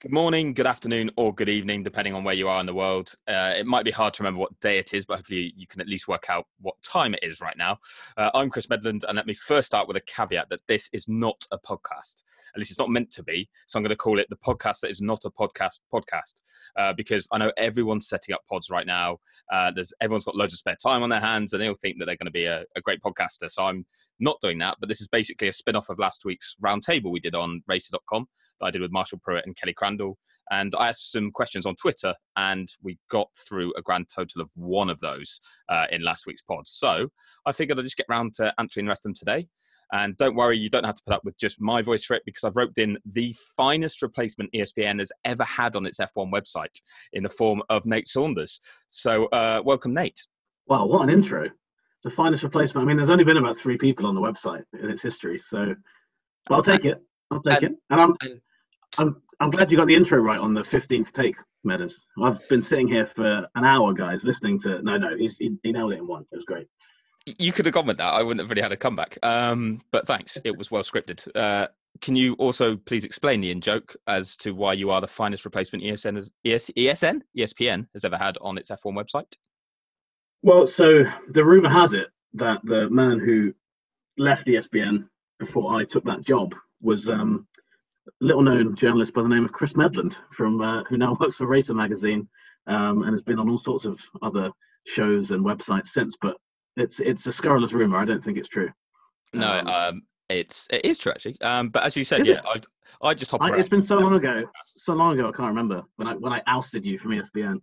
Good morning, good afternoon, or good evening, depending on where you are in the world. Uh, it might be hard to remember what day it is, but hopefully you can at least work out what time it is right now. Uh, I'm Chris Medland, and let me first start with a caveat that this is not a podcast. At least it's not meant to be. So I'm going to call it the podcast that is not a podcast podcast, uh, because I know everyone's setting up pods right now. Uh, there's everyone's got loads of spare time on their hands, and they all think that they're going to be a, a great podcaster. So I'm not doing that, but this is basically a spin off of last week's roundtable we did on racer.com that I did with Marshall Pruett and Kelly Crandall. And I asked some questions on Twitter, and we got through a grand total of one of those uh, in last week's pod. So I figured I'd just get round to answering the rest of them today. And don't worry, you don't have to put up with just my voice for it because I've roped in the finest replacement ESPN has ever had on its F1 website in the form of Nate Saunders. So, uh, welcome, Nate. Wow, what an intro! The finest replacement. I mean, there's only been about three people on the website in its history, so I'll take it. I'll take and, it. And I'm, and I'm I'm glad you got the intro right on the 15th take, Meadows. I've been sitting here for an hour, guys, listening to. No, no, he's, he, he nailed it in one. It was great. You could have gone with that. I wouldn't have really had a comeback. Um, but thanks. It was well scripted. Uh, can you also please explain the in joke as to why you are the finest replacement ESN has, ES, ESN ESPN has ever had on its F1 website? Well, so the rumor has it that the man who left ESPN before I took that job was um, little known journalist by the name of Chris Medland from uh, who now works for Racer Magazine um, and has been on all sorts of other shows and websites since. But it's it's a scurrilous rumor. I don't think it's true. No, um, um, it's it is true actually. Um, but as you said, yeah, I I just hop. I, it's been so long ago, so long ago. I can't remember when I when I ousted you from ESPN.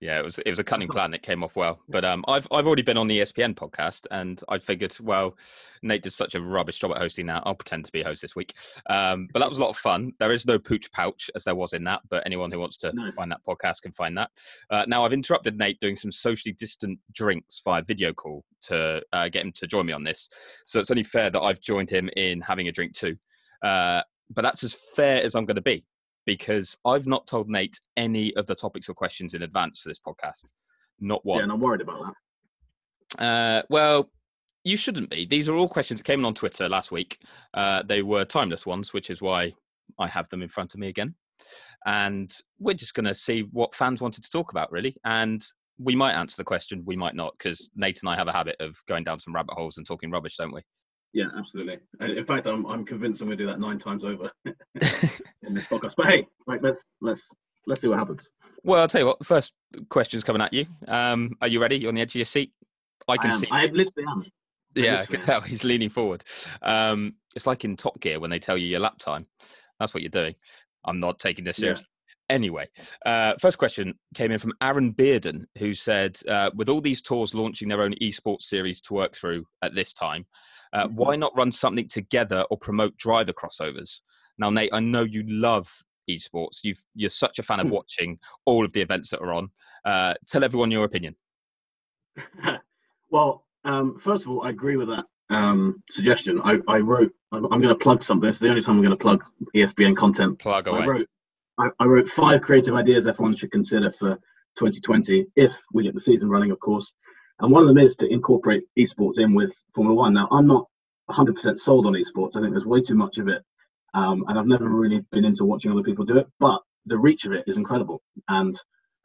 Yeah, it was it was a cunning plan. It came off well. But um, I've I've already been on the ESPN podcast, and I figured, well, Nate does such a rubbish job at hosting now. I'll pretend to be a host this week. Um, but that was a lot of fun. There is no pooch pouch as there was in that, but anyone who wants to no. find that podcast can find that. Uh, now I've interrupted Nate doing some socially distant drinks via video call to uh, get him to join me on this. So it's only fair that I've joined him in having a drink too. Uh, but that's as fair as I'm going to be because I've not told Nate any of the topics or questions in advance for this podcast. Not one. Yeah, and I'm worried about that. Uh, well, you shouldn't be. These are all questions that came in on Twitter last week. Uh, they were timeless ones, which is why I have them in front of me again. And we're just going to see what fans wanted to talk about, really. And we might answer the question, we might not, because Nate and I have a habit of going down some rabbit holes and talking rubbish, don't we? Yeah, absolutely. In fact, I'm I'm convinced I'm going to do that nine times over in this podcast. But hey, right, let's let's let's see what happens. Well, I'll tell you what. The first question's coming at you. Um, are you ready? You're on the edge of your seat. I can I see. I literally am. yeah, I can tell he's leaning forward. Um, it's like in Top Gear when they tell you your lap time. That's what you're doing. I'm not taking this seriously. Anyway, uh, first question came in from Aaron Bearden, who said, uh, with all these tours launching their own esports series to work through at this time, uh, mm-hmm. why not run something together or promote driver crossovers? Now, Nate, I know you love esports. you are such a fan of hmm. watching all of the events that are on. Uh, tell everyone your opinion. well, um, first of all, I agree with that um, suggestion. I, I wrote, I'm, I'm going to plug something. It's the only time I'm going to plug ESPN content. Plug away. I wrote, I, I wrote five creative ideas everyone should consider for 2020 if we get the season running, of course. And one of them is to incorporate esports in with Formula One. Now, I'm not 100% sold on esports. I think there's way too much of it. Um, and I've never really been into watching other people do it, but the reach of it is incredible. And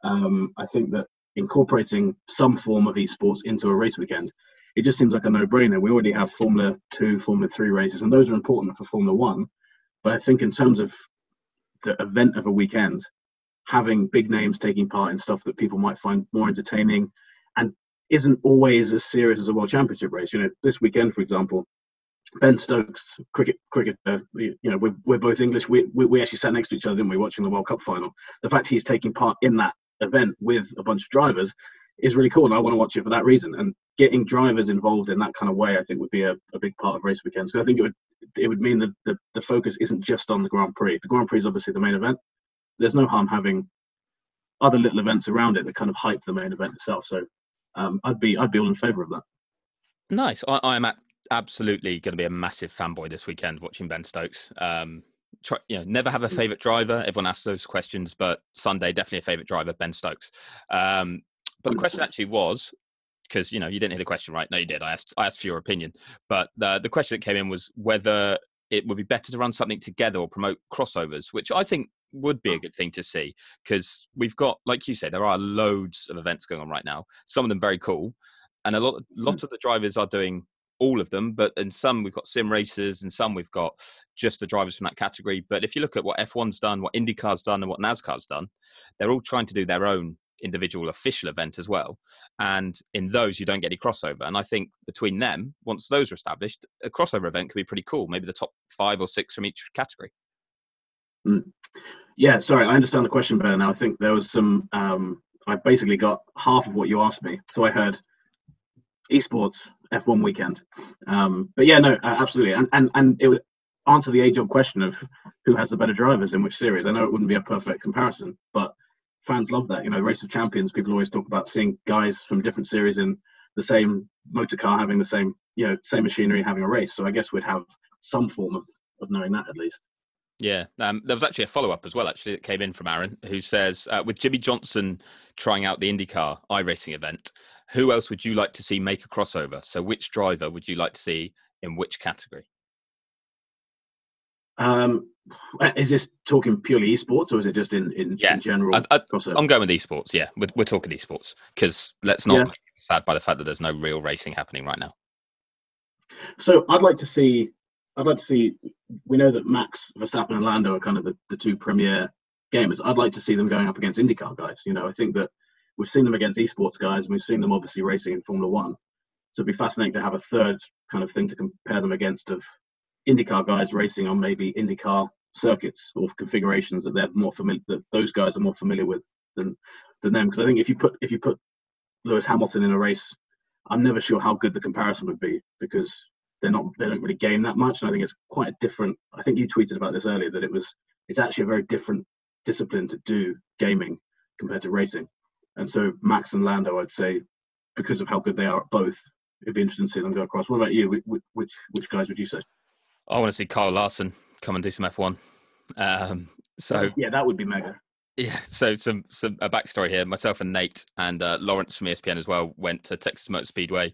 um, I think that incorporating some form of esports into a race weekend, it just seems like a no brainer. We already have Formula 2, Formula 3 races, and those are important for Formula 1. But I think in terms of the event of a weekend, having big names taking part in stuff that people might find more entertaining and isn't always as serious as a world championship race. You know, this weekend, for example, Ben Stokes, cricket cricket. Uh, you know, we're, we're both English. We, we, we actually sat next to each other, didn't we, watching the World Cup final? The fact he's taking part in that event with a bunch of drivers is really cool, and I want to watch it for that reason. And getting drivers involved in that kind of way, I think, would be a, a big part of race weekends. So I think it would it would mean that the, the focus isn't just on the Grand Prix. The Grand Prix is obviously the main event. There's no harm having other little events around it that kind of hype the main event itself. So um, I'd be I'd be all in favour of that. Nice. I, I am at, absolutely going to be a massive fanboy this weekend watching Ben Stokes. Um, try, you know, never have a hmm. favourite driver. Everyone asks those questions, but Sunday definitely a favourite driver, Ben Stokes. Um, but the question actually was, because you know you didn't hear the question right. No, you did. I asked I asked for your opinion, but the the question that came in was whether it would be better to run something together or promote crossovers, which I think would be a oh. good thing to see because we've got, like you said, there are loads of events going on right now. Some of them very cool, and a lot, hmm. lots of the drivers are doing all of them. But in some we've got sim racers, and some we've got just the drivers from that category. But if you look at what F1's done, what IndyCar's done, and what NASCAR's done, they're all trying to do their own individual official event as well. And in those, you don't get any crossover. And I think between them, once those are established, a crossover event could be pretty cool. Maybe the top five or six from each category. Mm. Yeah, sorry, I understand the question better now. I think there was some. Um, I basically got half of what you asked me. So I heard esports F1 weekend. Um, but yeah, no, absolutely, and and and it would answer the age-old question of who has the better drivers in which series. I know it wouldn't be a perfect comparison, but fans love that. You know, race of champions. People always talk about seeing guys from different series in the same motor car having the same, you know, same machinery having a race. So I guess we'd have some form of of knowing that at least. Yeah, um, there was actually a follow up as well, actually, that came in from Aaron, who says, uh, with Jimmie Johnson trying out the IndyCar iRacing event, who else would you like to see make a crossover? So, which driver would you like to see in which category? Um, Uh, is this talking purely esports or is it just in, in, yeah. in general? I, am going with esports. Yeah, we're, we're talking esports because let's not yeah. be sad by the fact that there's no real racing happening right now. So I'd like to see. I'd like to see. We know that Max Verstappen and Lando are kind of the, the two premier gamers. I'd like to see them going up against IndyCar guys. You know, I think that we've seen them against esports guys, and we've seen them obviously racing in Formula One. So it'd be fascinating to have a third kind of thing to compare them against of IndyCar guys racing on maybe IndyCar circuits or configurations that they're more familiar that those guys are more familiar with than than them. Because I think if you put if you put Lewis Hamilton in a race, I'm never sure how good the comparison would be because they're not they don't really game that much. And I think it's quite a different. I think you tweeted about this earlier that it was it's actually a very different discipline to do gaming compared to racing. And so Max and Lando, I'd say, because of how good they are at both, it'd be interesting to see them go across. What about you? Which which, which guys would you say? I want to see Kyle Larson come and do some F1. Um, so yeah, that would be mega. Yeah, so some some a backstory here. Myself and Nate and uh, Lawrence from ESPN as well went to Texas Motor Speedway,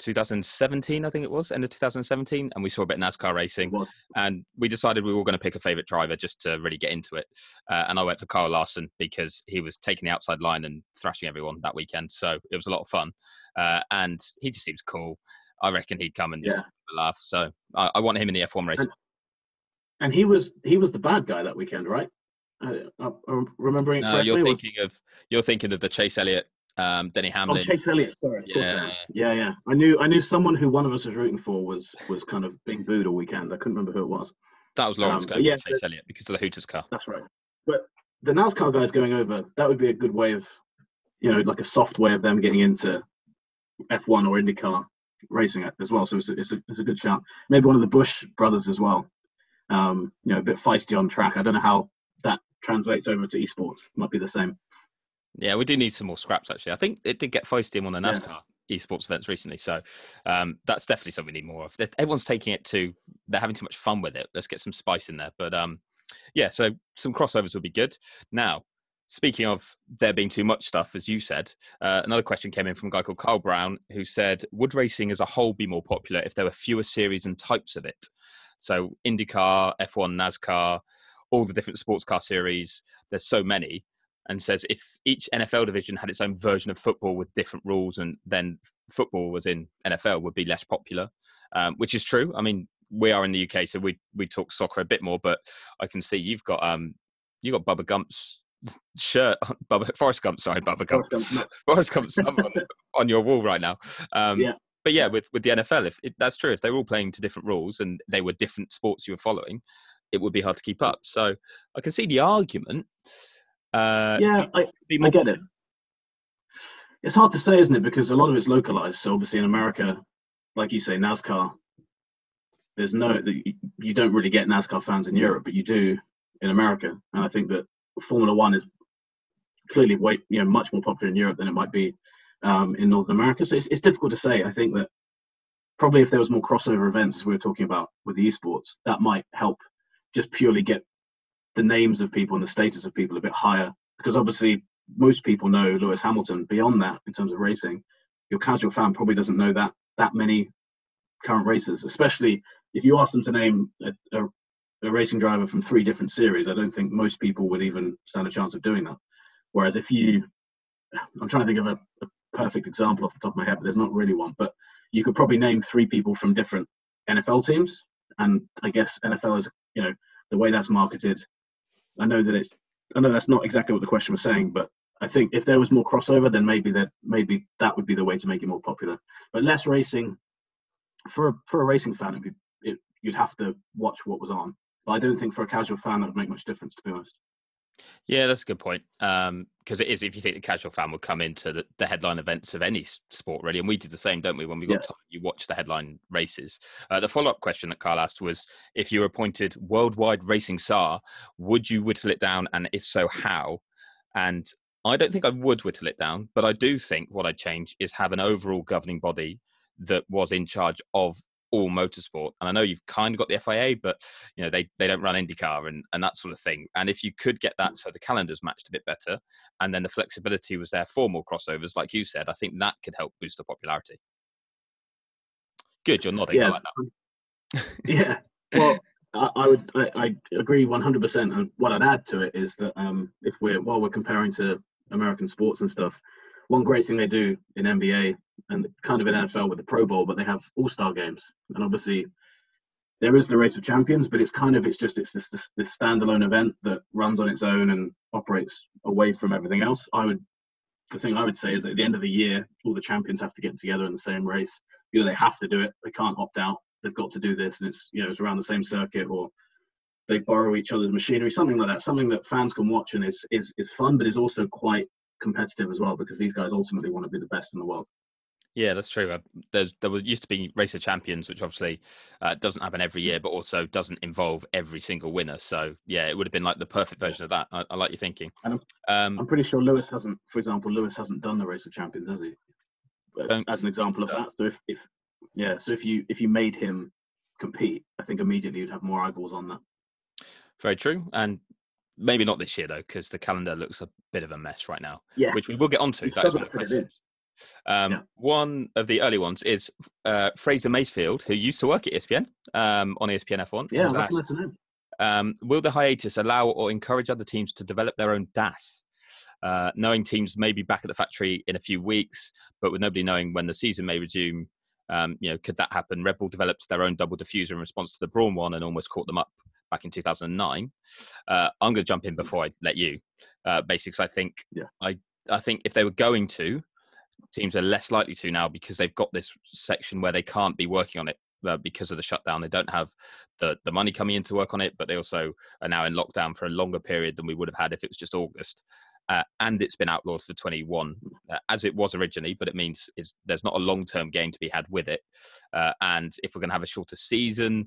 2017, I think it was, end of 2017, and we saw a bit of NASCAR racing. And we decided we were going to pick a favorite driver just to really get into it. Uh, and I went for Kyle Larson because he was taking the outside line and thrashing everyone that weekend. So it was a lot of fun, uh, and he just seems cool. I reckon he'd come and just yeah. laugh. So I, I, want him in the F1 race. And, and he was he was the bad guy that weekend, right? Uh, I'm remembering no, you're thinking was... of you're thinking of the Chase Elliott, um, Denny oh, Hamlin. Oh, Chase Elliott. Sorry. Yeah. yeah, yeah. I knew I knew someone who one of us was rooting for was was kind of being booed all weekend. I couldn't remember who it was. That was Lawrence um, going yeah, Chase Elliott because of the Hooters car. That's right. But the NASCAR guys going over, that would be a good way of, you know, like a soft way of them getting into F1 or IndyCar racing as well. So it's a, it's a, it's a good shout. Maybe one of the Busch brothers as well. Um, you know, a bit feisty on track. I don't know how that translates over to esports. Might be the same. Yeah, we do need some more scraps actually. I think it did get feisty in one of the NASCAR yeah. esports events recently, so um, that's definitely something we need more of. Everyone's taking it to they're having too much fun with it. Let's get some spice in there. But um, yeah, so some crossovers would be good. Now, speaking of there being too much stuff, as you said, uh, another question came in from a guy called Carl Brown who said, "Would racing as a whole be more popular if there were fewer series and types of it?" So IndyCar, F1, NASCAR, all the different sports car series. There's so many, and says if each NFL division had its own version of football with different rules, and then football was in NFL would be less popular, um, which is true. I mean, we are in the UK, so we we talk soccer a bit more, but I can see you've got um you got Bubba Gump's shirt, Bubba Forrest Gump, sorry, Bubba Gump, Forrest Gump's on, on, your wall right now. Um, yeah. But yeah, with, with the NFL, if it, that's true, if they were all playing to different rules and they were different sports you were following, it would be hard to keep up. So I can see the argument. Uh, yeah, I, I get it. It's hard to say, isn't it? Because a lot of it's localized. So obviously in America, like you say, NASCAR. There's no you don't really get NASCAR fans in Europe, but you do in America, and I think that Formula One is clearly way you know much more popular in Europe than it might be um, in North America. So it's, it's difficult to say. I think that probably if there was more crossover events, as we were talking about with the esports, that might help just purely get the names of people and the status of people a bit higher. Because obviously most people know Lewis Hamilton. Beyond that, in terms of racing, your casual fan probably doesn't know that that many current racers, especially if you ask them to name a, a, a racing driver from three different series. I don't think most people would even stand a chance of doing that. Whereas if you, I'm trying to think of a, a perfect example off the top of my head, but there's not really one. But you could probably name three people from different NFL teams, and I guess NFL is, you know, the way that's marketed. I know that it's, I know that's not exactly what the question was saying, but I think if there was more crossover, then maybe that maybe that would be the way to make it more popular. But less racing for a, for a racing fan, be, it, you'd have to watch what was on. But I don't think for a casual fan that would make much difference, to be honest. Yeah, that's a good point. Because um, it is, if you think the casual fan will come into the, the, headline events of any sport, really, and we did the same, don't we? When we got yeah. time, you watch the headline races. Uh, the follow up question that Carl asked was, if you were appointed worldwide racing czar, would you whittle it down, and if so, how? And I don't think I would whittle it down, but I do think what I'd change is have an overall governing body that was in charge of all motorsport. And I know you've kind of got the FIA, but you know they, they don't run IndyCar and, and that sort of thing. And if you could get that so the calendars matched a bit better, and then the flexibility was there for more crossovers, like you said, I think that could help boost the popularity. Good, you're nodding. Yeah, like yeah. Well, I, I would I, I, agree 100%. And what I'd add to it is that um, if we're while we're comparing to American sports and stuff, one great thing they do in NBA and kind of in NFL with the Pro Bowl, but they have All Star games, and obviously there is the race of champions, but it's kind of it's just it's this, this this standalone event that runs on its own and operates away from everything else. I would the thing I would say is that at the end of the year, all the champions have to get together in the same race. You know, they have to do it. They can't opt out. They've got to do this, and it's you know it's around the same circuit or they borrow each other's machinery, something like that. Something that fans can watch and is is is fun, but is also quite competitive as well because these guys ultimately want to be the best in the world. Yeah, that's true. Uh, there's there was used to be race of champions, which obviously uh, doesn't happen every year, but also doesn't involve every single winner. So yeah, it would have been like the perfect version of that. I, I like your thinking. I'm, um, I'm, pretty sure Lewis hasn't, for example, Lewis hasn't done the race of champions, has he? As an example of that. So if, if yeah, so if you if you made him compete, I think immediately you'd have more eyeballs on that. Very true, and maybe not this year though, because the calendar looks a bit of a mess right now. Yeah, which we will get onto. That is one of the questions. Um, yeah. One of the early ones is uh, Fraser Masefield, who used to work at ESPN um, on ESPN F1. Yeah, asked, um, will the hiatus allow or encourage other teams to develop their own DAS? Uh, knowing teams may be back at the factory in a few weeks, but with nobody knowing when the season may resume, um, you know, could that happen? Red Bull develops their own double diffuser in response to the Brawn one and almost caught them up back in 2009. Uh, I'm going to jump in before I let you, uh, basically, because I think yeah. I I think if they were going to, teams are less likely to now because they've got this section where they can't be working on it uh, because of the shutdown. They don't have the, the money coming in to work on it, but they also are now in lockdown for a longer period than we would have had if it was just August. Uh, and it's been outlawed for 21 uh, as it was originally, but it means there's not a long term gain to be had with it. Uh, and if we're going to have a shorter season,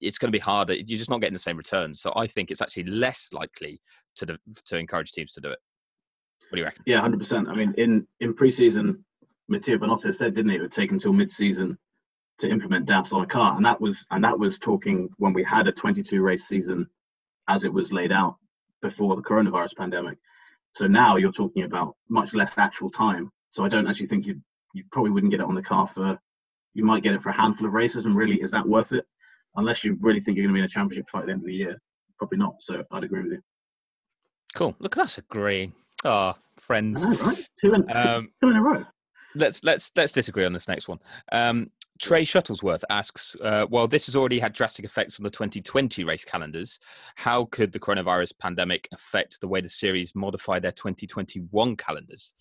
it's going to be harder. You're just not getting the same returns. So I think it's actually less likely to to encourage teams to do it. What do you reckon? Yeah, hundred percent. I mean, in in preseason, Mattia Binotto said, didn't he? It would take until mid-season to implement DAS on a car, and that was and that was talking when we had a 22 race season as it was laid out before the coronavirus pandemic. So now you're talking about much less actual time. So I don't actually think you you probably wouldn't get it on the car for you might get it for a handful of races, and really, is that worth it? Unless you really think you're going to be in a championship fight at the end of the year, probably not. So I'd agree with you. Cool. Look at us agreeing. Ah, oh, friends. Know, right? Two in, um, two in a row. Let's let's let's disagree on this next one. Um, Trey Shuttlesworth asks, uh, while this has already had drastic effects on the 2020 race calendars, how could the coronavirus pandemic affect the way the series modify their 2021 calendars?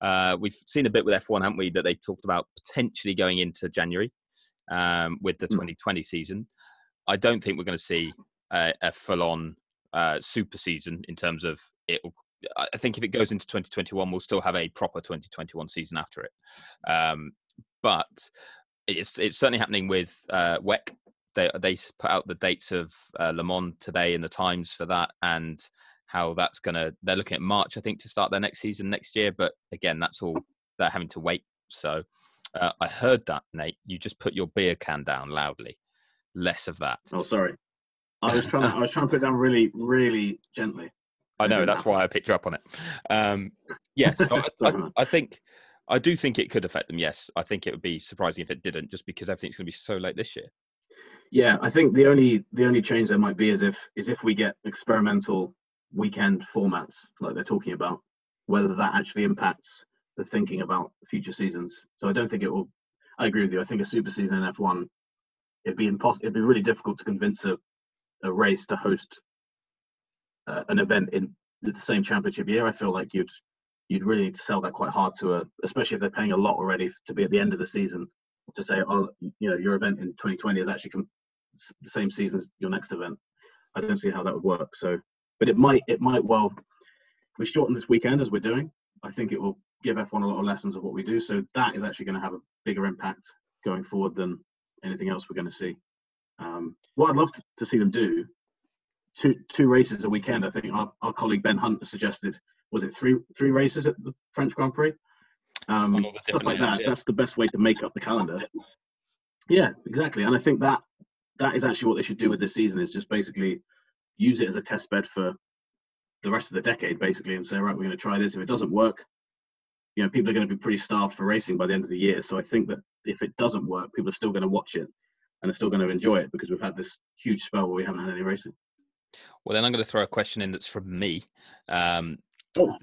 Uh, we've seen a bit with F1, haven't we, that they talked about potentially going into January um, with the 2020 hmm. season. I don't think we're going to see a, a full-on uh, super season in terms of it I think if it goes into 2021, we'll still have a proper 2021 season after it. Um, but it's it's certainly happening with uh, WEC. They they put out the dates of uh, Le Mans today in the Times for that, and how that's gonna. They're looking at March, I think, to start their next season next year. But again, that's all they're having to wait. So uh, I heard that, Nate. You just put your beer can down loudly. Less of that. Oh, sorry. I was trying. To, I was trying to put it down really, really gently. I know that's why I picked you up on it. Um, yes, I, I, I, think I do think it could affect them. Yes, I think it would be surprising if it didn't, just because everything's going to be so late this year. Yeah, I think the only the only change there might be is if is if we get experimental weekend formats like they're talking about, whether that actually impacts the thinking about future seasons. So I don't think it will. I agree with you. I think a super season in F1 it'd be impossible. It'd be really difficult to convince a, a race to host uh, an event in the same championship year. I feel like you'd you'd really need to sell that quite hard to a, especially if they're paying a lot already to be at the end of the season to say, oh, you know, your event in 2020 is actually com- the same season as your next event. I don't see how that would work. So, but it might it might well. We shorten this weekend as we're doing. I think it will give F1 a lot of lessons of what we do. So that is actually going to have a bigger impact going forward than anything else we're going to see. Um, what I'd love to, to, see them do, two two races a weekend. I think our, our colleague Ben Hunt suggested was it three three races at the French Grand Prix. Um, stuff like that. Yeah. That's the best way to make up the calendar. Yeah, exactly. And I think that that is actually what they should do with this season is just basically use it as a test bed for the rest of the decade, basically, and say, right, we're going to try this. If it doesn't work, you know, people are going to be pretty starved for racing by the end of the year. So I think that if it doesn't work, people are still going to watch it and are still going to enjoy it because we've had this huge spell where we haven't had any racing. Well, then I'm going to throw a question in that's from me. Um, oh.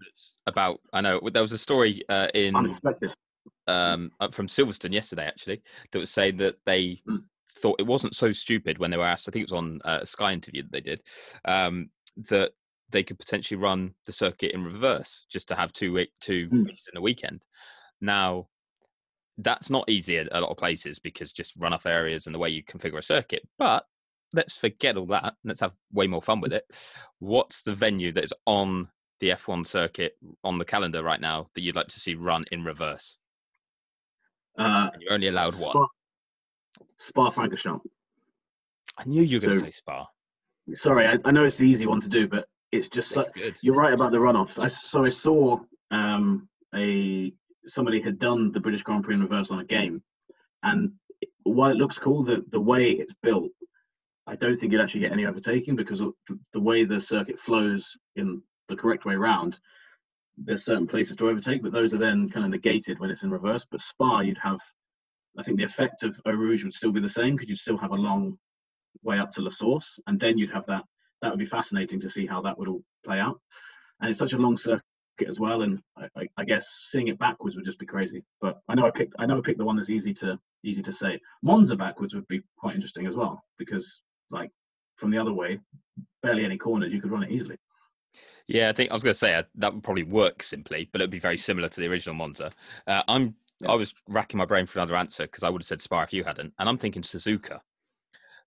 About I know there was a story uh, in unexpected um, from Silverstone yesterday actually that was saying that they mm. thought it wasn't so stupid when they were asked. I think it was on uh, a Sky interview that they did um, that they could potentially run the circuit in reverse just to have two two mm. races in a weekend. Now, that's not easy at a lot of places because just runoff areas and the way you configure a circuit. But let's forget all that. Let's have way more fun with it. What's the venue that is on the F1 circuit on the calendar right now that you'd like to see run in reverse? Uh, you're only allowed Spa, one. Spa Francorchamps. I knew you were going to say Spa. Sorry, I, I, know it's the easy one to do, but it's just so, you're right about the runoffs. I so I saw um, a somebody had done the British Grand Prix in reverse on a game, and while it looks cool, the the way it's built, I don't think you'd actually get any overtaking because the way the circuit flows in the correct way around. There's certain places to overtake, but those are then kind of negated when it's in reverse. But Spa, you'd have, I think the effect of Eau Rouge would still be the same because you'd still have a long way up to La Source, and then you'd have that that would be fascinating to see how that would all play out. And it's such a long circuit as well, and I, I, I, guess seeing it backwards would just be crazy. But I know I picked I know I picked the one that's easy to easy to say. Monza backwards would be quite interesting as well because like from the other way, barely any corners, you could run it easily. Yeah, I think I was going to say uh, that would probably work simply, but it'd be very similar to the original Monza. Uh, I'm yeah. I was racking my brain for another answer because I would have said Spa if you hadn't, and I'm thinking Suzuka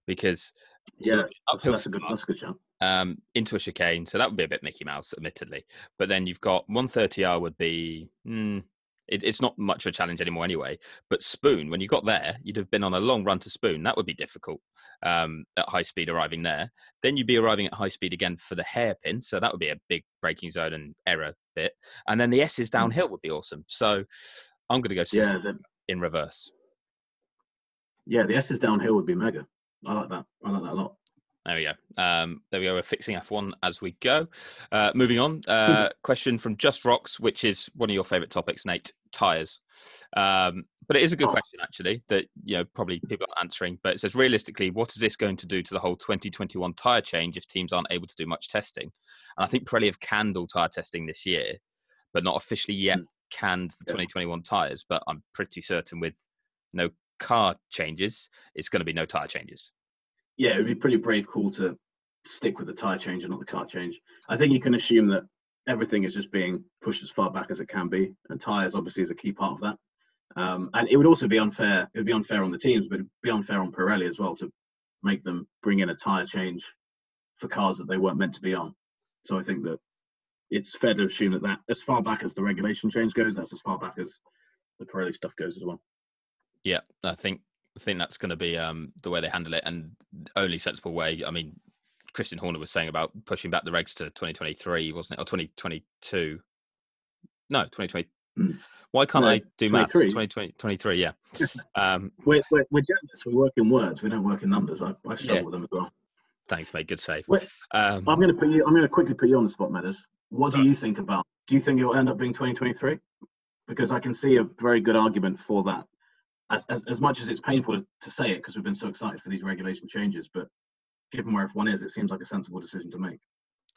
because yeah, uphill that's, a good, that's a good shot. Um, into a chicane, so that would be a bit Mickey Mouse, admittedly. But then you've got 130R would be mm, it, it's not much of a challenge anymore anyway. But Spoon, when you got there, you'd have been on a long run to Spoon. That would be difficult um, at high speed arriving there. Then you'd be arriving at high speed again for the hairpin, so that would be a big braking zone and error bit. And then the S's hmm. downhill would be awesome. So I'm going to go yeah, the, in reverse. Yeah, the S's downhill would be mega. I like that. I like that a lot. There we go. Um, there we go. We're fixing F1 as we go. Uh, moving on. Uh, question from Just Rocks, which is one of your favourite topics, Nate. Tires. Um, but it is a good oh. question, actually, that you know probably people aren't answering. But it says realistically, what is this going to do to the whole 2021 tyre change if teams aren't able to do much testing? And I think Pirelli have canned all tyre testing this year, but not officially yet mm. canned the 2021 tyres. But I'm pretty certain with no car changes, it's going to be no tyre changes. Yeah, it would be a pretty brave call to stick with the tyre change and not the car change. I think you can assume that everything is just being pushed as far back as it can be, and tyres obviously is a key part of that. Um, and it would also be unfair. It would be unfair on the teams, but it'd be unfair on Pirelli as well to make them bring in a tyre change for cars that they weren't meant to be on. So I think that it's fair to assume that that as far back as the regulation change goes, that's as far back as the Pirelli stuff goes as well. Yeah, I think I think that's going to be um, the way they handle it, and only sensible way. I mean, Christian Horner was saying about pushing back the regs to 2023, wasn't it, or 2022? No, 2020. Mm. Why can't no, I do maths? 2023, yeah. Um, we're, we're, we're generous. We work in words. We don't work in numbers. I, I struggle yeah. with them as well. Thanks, mate. Good save. um, I'm going to put you. I'm going to quickly put you on the spot, Meadows. What do you think about? Do you think it will end up being 2023? because I can see a very good argument for that. As, as, as much as it's painful to, to say it because we've been so excited for these regulation changes, but given where everyone is, it seems like a sensible decision to make.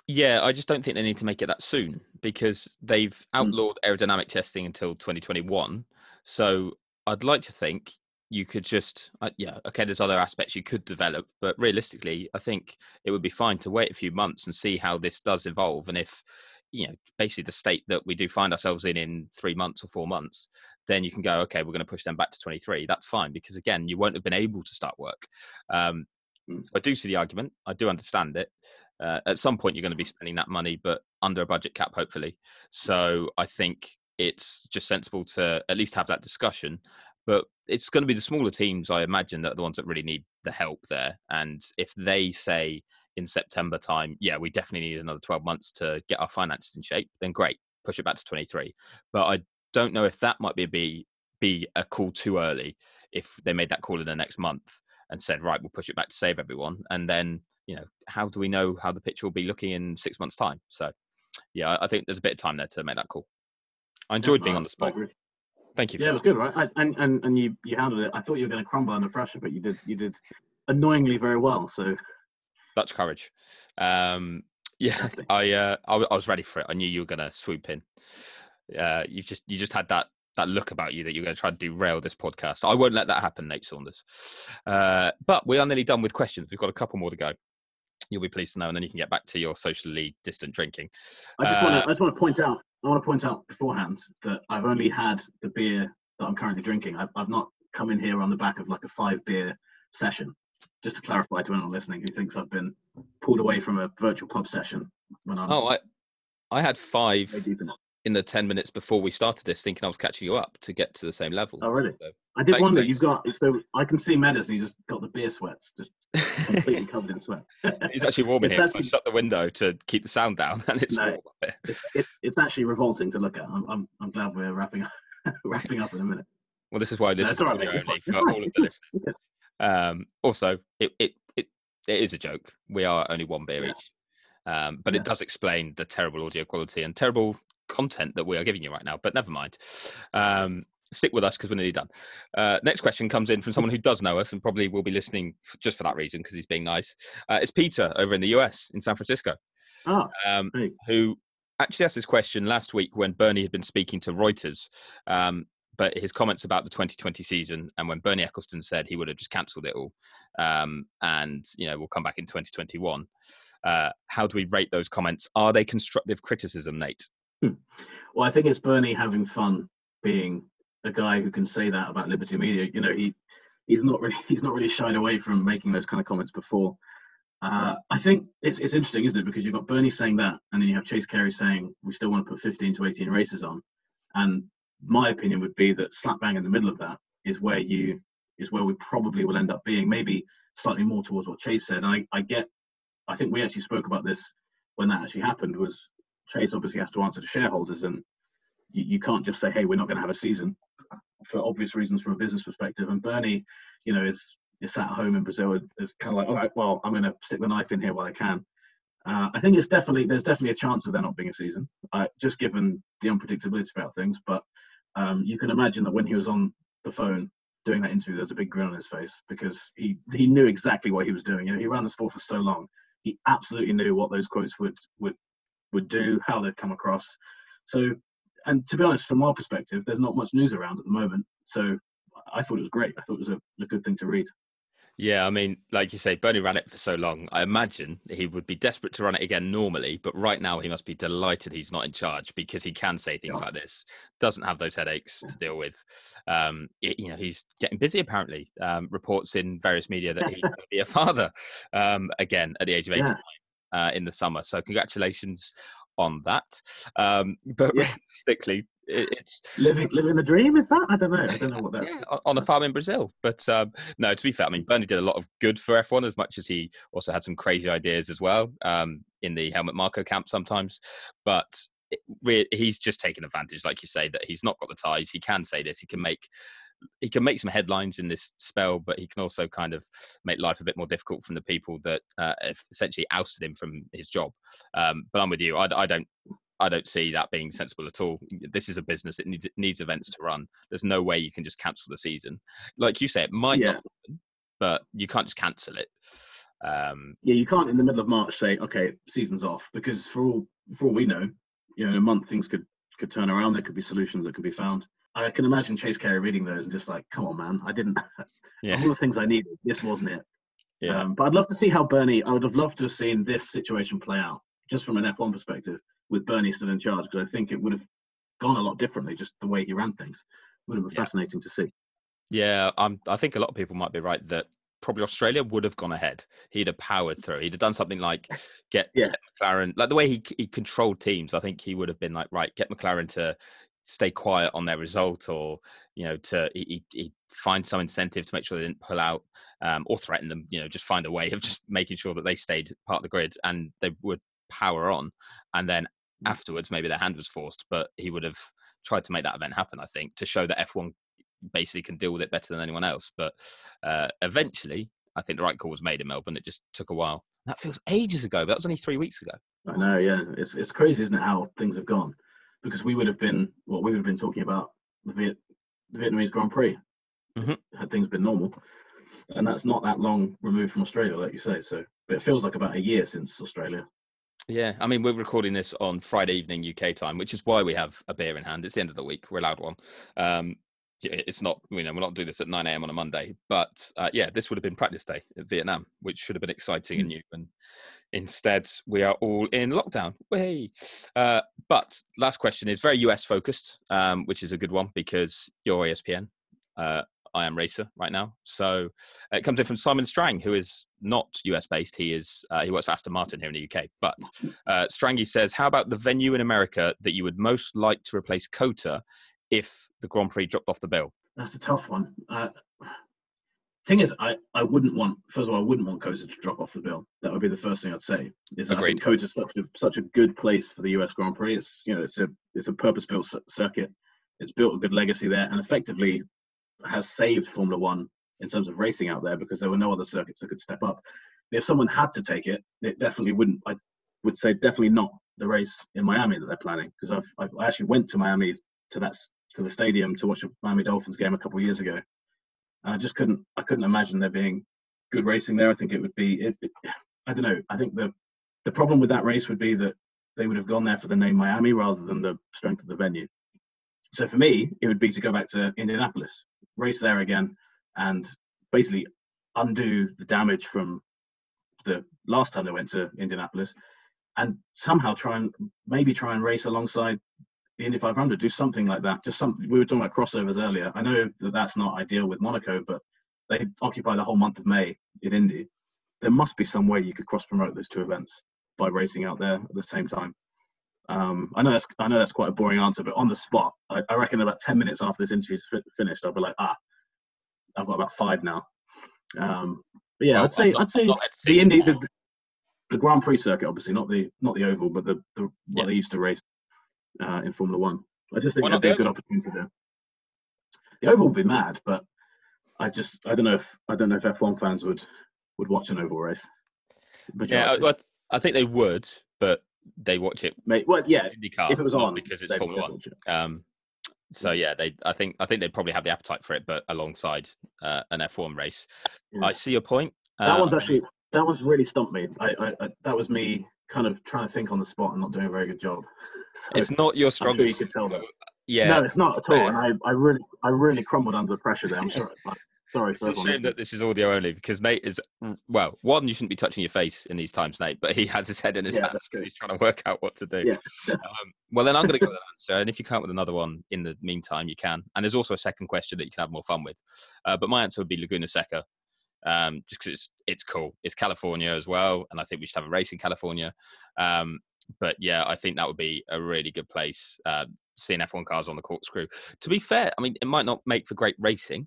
Yeah, I just don't think they need to make it that soon because they've Hmm. outlawed aerodynamic testing until 2021. So I'd like to think you could just, uh, yeah, okay, there's other aspects you could develop, but realistically, I think it would be fine to wait a few months and see how this does evolve. And if, you know, basically the state that we do find ourselves in in three months or four months, then you can go, okay, we're going to push them back to 23. That's fine because, again, you won't have been able to start work. Um, Mm. I do see the argument. I do understand it. Uh, at some point, you're going to be spending that money, but under a budget cap, hopefully. So I think it's just sensible to at least have that discussion. But it's going to be the smaller teams, I imagine, that are the ones that really need the help there. And if they say in September time, yeah, we definitely need another 12 months to get our finances in shape, then great, push it back to 23. But I don't know if that might be be, be a call too early if they made that call in the next month and said, right, we'll push it back to save everyone. And then, you know, how do we know how the pitch will be looking in six months' time? So, yeah, I think there's a bit of time there to make that call. I enjoyed being I- on the spot. Thank you. Yeah, it was good, right? I, and, and and you you handled it. I thought you were going to crumble under pressure, but you did you did annoyingly very well. So Dutch courage. Um, yeah. I, uh, I I was ready for it. I knew you were going to swoop in. Uh, you just you just had that that look about you that you're going to try to derail this podcast. I won't let that happen, Nate Saunders. Uh, but we are nearly done with questions. We've got a couple more to go. You'll be pleased to know, and then you can get back to your socially distant drinking. I just want Uh, to I just want to point out I want to point out beforehand that I've only had the beer that I'm currently drinking. I've, I've not come in here on the back of like a five beer session. Just to clarify to anyone listening who thinks I've been pulled away from a virtual pub session when I'm Oh, I I had five in the ten minutes before we started this, thinking I was catching you up to get to the same level. Oh really? So- I did wonder. You've got so I can see Meadows and he's just got the beer sweats, just completely covered in sweat. It's actually warm in It's here. so I actually- shut the window to keep the sound down, and it's No. warm up it's, it's actually revolting to look at. I'm, I'm, I'm glad we're wrapping up, wrapping up in a minute. Well, this is why this No, is it's right. It's only for all of the listeners. Um, also, it, it it it is a joke. We are only one beer Yeah. each, um, but Yeah. it does explain the terrible audio quality and terrible content that we are giving you right now. But never mind. Um, stick with us because we're nearly done. Uh, next question comes in from someone who does know us and probably will be listening just for that reason because he's being nice. Uh, it's Peter over in the US in San Francisco. Oh, um, hey. who actually asked this question last week when Bernie had been speaking to Reuters. Um, but his comments about the 2020 season and when Bernie Ecclestone said he would have just cancelled it all um, and, you know, we'll come back in 2021. Uh, how do we rate those comments? Are they constructive criticism, Nate? well, I think it's Bernie having fun being a guy who can say that about Liberty Media. You know, he he's not really he's not really shied away from making those kind of comments before. Uh, I think it's it's interesting, isn't it? Because you've got Bernie saying that, and then you have Chase Carey saying we still want to put 15 to 18 races on. And my opinion would be that slap bang in the middle of that is where you is where we probably will end up being. Maybe slightly more towards what Chase said. And I, I get. I think we actually spoke about this when that actually happened. Was Chase obviously has to answer to shareholders, and you, you can't just say, "Hey, we're not going to have a season," for obvious reasons from a business perspective. And Bernie, you know, is is sat at home in Brazil is, kind of like, "All right, well, I'm going to stick the knife in here while I can." Uh, I think it's definitely there's definitely a chance of there not being a season, uh, just given the unpredictability about things. But um, you can imagine that when he was on the phone doing that interview, there's a big grin on his face because he he knew exactly what he was doing. You know, he ran the sport for so long, he absolutely knew what those quotes would would would do, how they'd come across. So, and to be honest, from our perspective, there's not much news around at the moment. So, I thought it was great. I thought it was a, a good thing to read. Yeah, I mean, like you say, Bernie ran it for so long. I imagine he would be desperate to run it again normally, but right now he must be delighted he's not in charge because he can say things like this. Doesn't have those headaches to deal with. Um, it- you know, he's getting busy apparently. Um, reports in various media that he's going to be a father um, again at the age of Yeah. uh, in the summer. So congratulations on that. Um, but Yeah. realistically, it, it's Living living the dream is that? I don't know. I don't know what that. yeah, on a farm in Brazil. But um, no, to be fair, I mean, Bernie did a lot of good for F1 as much as he also had some crazy ideas as well um, in the Helmut Marko camp sometimes. But it, he's just taken advantage, like you say, that he's not got the ties. He can say this. He can make he can make some headlines in this spell, but he can also kind of make life a bit more difficult from the people that uh, essentially ousted him from his job. Um, but I'm with you. I, I don't I don't see that being sensible at all. This is a business that needs needs events to run. There's no way you can just cancel the season. Like you say, it might Yeah. not, happen, but you can't just cancel it. Um, Yeah, you can't in the middle of March say, okay, season's off, because for all for all we know, you know, in a month things could could turn around. There could be solutions that could be found. I can imagine Chase Carey reading those and just like, come on, man, I didn't. yeah, all the things I needed, this wasn't it. yeah, Um, but I'd love to see how Bernie. I would have loved to have seen this situation play out, just from an F1 perspective, with Bernie still in charge, because I think it would have gone a lot differently, just the way he ran things. Would have been Yeah. fascinating to see. yeah. I'm, I think a lot of people might be right that probably Australia would have gone ahead. He'd have powered through. He'd have done something like get, Yeah. get McLaren, like the way he he controlled teams. I think he would have been like, right, get McLaren to stay quiet on their result, or you know, to he, he, find some incentive to make sure they didn't pull out um, or threaten them. You know, just find a way of just making sure that they stayed part of the grid and they would power on, and then Mm. Afterwards maybe their hand was forced, but he would have tried to make that event happen. I think to show that F1 basically can deal with it better than anyone else. But uh, eventually, I think the right call was made in Melbourne. It just took a while. That feels ages ago, but that was only three weeks ago. I know, yeah, it's it's crazy, isn't it, how things have gone? Because we would have been, what we would have been talking about the, Viet, the Vietnamese Grand Prix Mhm. had things been normal, and that's not that long removed from Australia, like you say. So, but it feels like about a year since Australia. Yeah, I mean, we're recording this on Friday evening UK time, which is why we have a beer in hand. It's the end of the week. We're allowed one. Um, it's not, you know, we're not doing this at 9 a.m. on a Monday, but uh, yeah, this would have been practice day at Vietnam, which should have been exciting and new. And instead, we are all in lockdown. Way. Uh, but last question is very US focused, um, which is a good one because you're ESPN. Uh, I am Racer right now. So it comes in from Simon Strang, who is not US based. He is uh, he works for Aston Martin here in the UK. But uh, Strangy says, "How about the venue in America that you would most like to replace COTA if the Grand Prix dropped off the bill?" That's a tough one. Uh, thing is, I, I wouldn't want first of all, I wouldn't want COTA to drop off the bill. That would be the first thing I'd say. Is that I think COTA's such a such a good place for the US Grand Prix. It's you know it's a it's a purpose built circuit. It's built a good legacy there, and effectively has saved Formula One in terms of racing out there because there were no other circuits that could step up. If someone had to take it, it definitely wouldn't. I would say definitely not the race in Miami that they're planning because I've, I've I actually went to Miami to that to the stadium to watch a Miami Dolphins game a couple of years ago. And I just couldn't I couldn't imagine there being good racing there. I think it would be it, it, I don't know. I think the the problem with that race would be that they would have gone there for the name Miami rather than the strength of the venue. So for me, it would be to go back to Indianapolis, race there again, and basically undo the damage from the last time they went to Indianapolis, and somehow try and maybe try and race alongside the Indy 500, do something like that. Just something we were talking about crossovers earlier. I know that that's not ideal with Monaco, but they occupy the whole month of May in Indy. There must be some way you could cross promote those two events by racing out there at the same time. Um, I know that's I know that's quite a boring answer, but on the spot, I, I reckon about ten minutes after this interview's fi- finished, I'll be like, ah, I've got about five now. Um, but yeah, Well, I'd say not- I'd say the. Indy, the, the Grand Prix circuit, obviously not the not the oval, but the, the what Yeah. they used to race uh, in Formula One. I just think Why that'd be a good opportunity there. The oval would be mad, but I just I don't know if I don't know if F1 fans would would watch an oval race. Yeah, I, I think they would, but they watch it Mate, well, yeah, IndyCar if it was on, because it's Formula One. it. Um, so yeah, they. I think. I think they'd probably have the appetite for it, but alongside uh, an F1 race. Yeah. I see your point. That Uh, one's actually that one's really stumped me. I, I, I that was me kind of trying to think on the spot and not doing a very good job. So It's not your I'm sure you could tell that. Yeah, No, it's not at all. And I, I really I really crumbled under the pressure there. I'm sorry. Sorry It's a shame listening. that this is audio only because Nate is well. One, you shouldn't be touching your face in these times, Nate. But he has his head in his Yeah, hands because he's trying to work out what to do. Yeah. um, well, then I'm going to go with an answer, and if you come up with another one in the meantime, you can. And there's also a second question that you can have more fun with. Uh, but my answer would be Laguna Seca, um, just because it's it's cool. It's California as well, and I think we should have a race in California. Um, but yeah, I think that would be a really good place. Uh, seeing F1 cars on the corkscrew. To be fair, I mean, it might not make for great racing,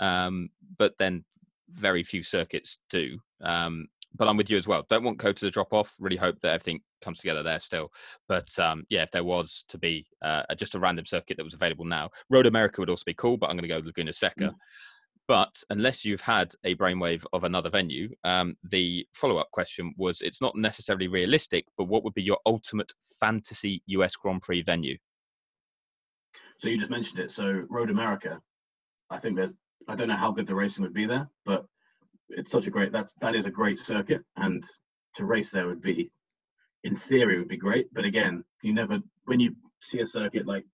um, but then very few circuits do. Um, but I'm with you as well. Don't want COTA to drop off. Really hope that everything comes together there still. But um, yeah, if there was to be uh, just a random circuit that was available now, Road America would also be cool. But I'm going to go with Laguna Seca. But unless you've had a brainwave of another venue, um, the follow up question was it's not necessarily realistic, but what would be your ultimate fantasy US Grand Prix venue? So you just mentioned it. So Road America, I think there's, I don't know how good the racing would be there, but it's such a great, that's, that is a great circuit. And to race there would be, in theory, would be great. But again, you never, when you see a circuit like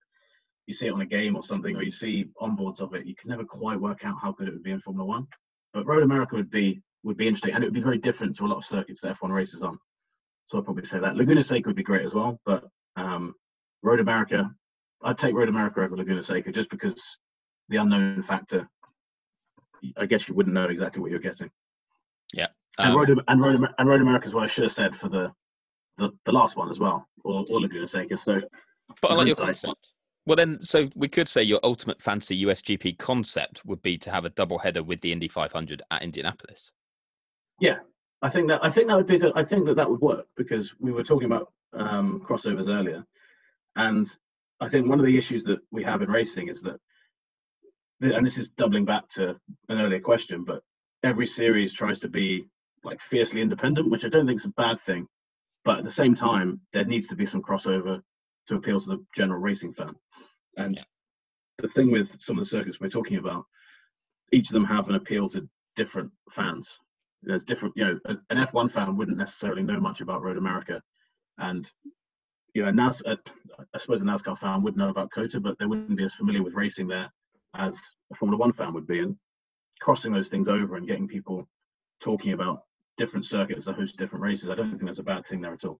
you see it on a game or something, or you see onboards of it, you can never quite work out how good it would be in Formula One. But Road America would be would be interesting, and it would be very different to a lot of circuits that F1 races on. So I'd probably say that Laguna Seca would be great as well, but um, Road America, I'd take Road America over Laguna Seca just because the unknown factor. I guess you wouldn't know exactly what you're getting. Yeah, um, and Road and Road and Road America is what I should have said for the the, the last one as well, or, or Laguna Seca. So, but I like your concept. Well, then, so we could say your ultimate fantasy USGP concept would be to have a double header with the Indy 500 at Indianapolis. Yeah, I think that I think that would be good. I think that that would work because we were talking about um, crossovers earlier, and I think one of the issues that we have in racing is that, and this is doubling back to an earlier question, but every series tries to be like fiercely independent, which I don't think is a bad thing. But at the same time, there needs to be some crossover to appeal to the general racing fan. And yeah. the thing with some of the circuits we're talking about, each of them have an appeal to different fans. There's different, you know, an F1 fan wouldn't necessarily know much about Road America, and you know, NAS, I suppose a NASCAR fan would know about COTA, but they wouldn't be as familiar with racing there as a Formula One fan would be. And crossing those things over and getting people talking about different circuits that host different races, I don't think that's a bad thing there at all.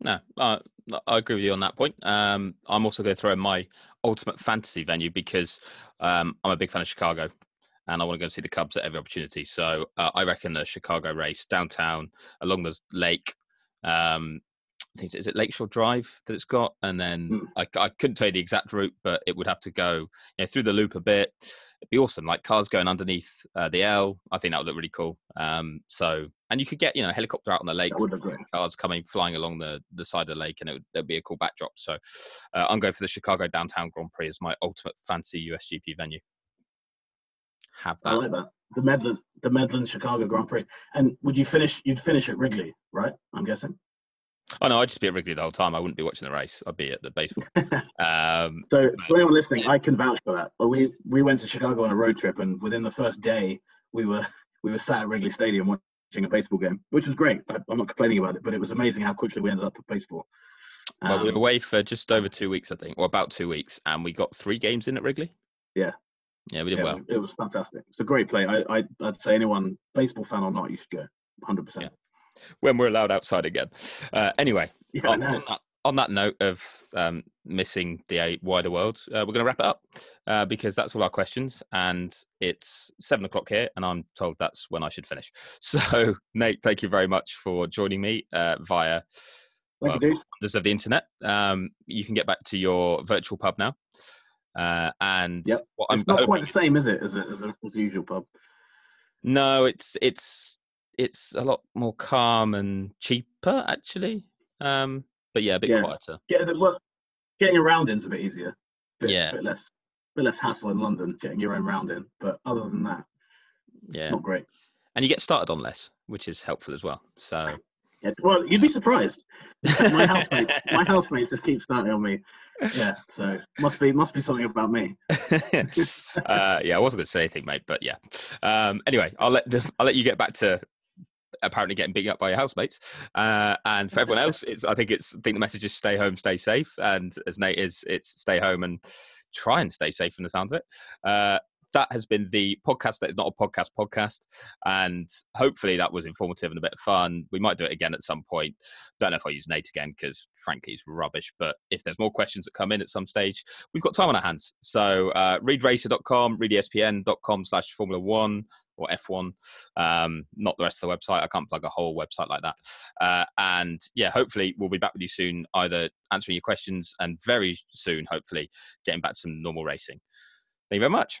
No, uh, I agree with you on that point. Um, I'm also going to throw in my ultimate fantasy venue because um, I'm a big fan of Chicago and I want to go see the Cubs at every opportunity. So uh, I reckon the Chicago race downtown along the lake. Um, think is it Lakeshore Drive that it's got, and then mm. I, I couldn't tell you the exact route, but it would have to go you know, through the loop a bit it'd be awesome. Like cars going underneath uh, the L. I think that would look really cool. Um, so, and you could get you know a helicopter out on the lake, cars coming flying along the the side of the lake, and it would it'd be a cool backdrop. So, uh, I'm going for the Chicago Downtown Grand Prix as my ultimate fancy USGP venue. Have that. I like that. The Medland, the Medland Chicago Grand Prix. And would you finish? You'd finish at Wrigley, right? I'm guessing. Oh no, I'd just be at Wrigley the whole time. I wouldn't be watching the race. I'd be at the baseball. um, so, for anyone listening, I can vouch for that. But we we went to Chicago on a road trip, and within the first day, we were we were sat at Wrigley Stadium watching a baseball game, which was great. I, am not complaining about it, but it was amazing how quickly we ended up with baseball. Um, well, we were um, away for just over two weeks, I think, or about two weeks, and we got three games in at Wrigley. Yeah, yeah, we did yeah, well. It was fantastic. It's a great play. I, I would say anyone baseball fan or not, you should go. Hundred yeah. percent when we're allowed outside again. Uh, anyway, yeah, on, on, that, on, that, note of um, missing the wider world, uh, we're going to wrap it up uh, because that's all our questions, and it's seven o'clock here, and I'm told that's when I should finish. So, Nate, thank you very much for joining me uh, via. Well, of the internet. Um, you can get back to your virtual pub now. Uh, and yep. it's not hoping... quite the same, is it, as a, as a, as usual pub? No, it's it's it's a lot more calm and cheaper actually. Um, but yeah, a bit yeah. quieter. Yeah, well, getting around in's a bit easier. Bit, yeah, bit less, bit less hassle in London getting your own round in. But other than that, yeah, not great. And you get started on less, which is helpful as well. So. Yeah, well, you'd be surprised. my housemates, my housemates just keep starting on me. Yeah, so must be must be something about me. uh, yeah, I wasn't going to say anything, mate, but yeah. Um, anyway, I'll let the, I'll let you get back to apparently getting beaten up by your housemates. Uh, and for everyone else, it's I think it's I think the message is stay home, stay safe. And as Nate is, it's stay home and try and stay safe from the sounds of it. Uh, that has been the podcast that is not a podcast podcast. And hopefully that was informative and a bit of fun. We might do it again at some point. Don't know if I'll use Nate again because frankly he's rubbish. But if there's more questions that come in at some stage, we've got time on our hands. So uh, readracer.com, readespn.com slash Formula One or F1, um, not the rest of the website. I can't plug a whole website like that. Uh, and yeah, hopefully we'll be back with you soon, either answering your questions and very soon, hopefully, getting back to some normal racing. Thank you very much.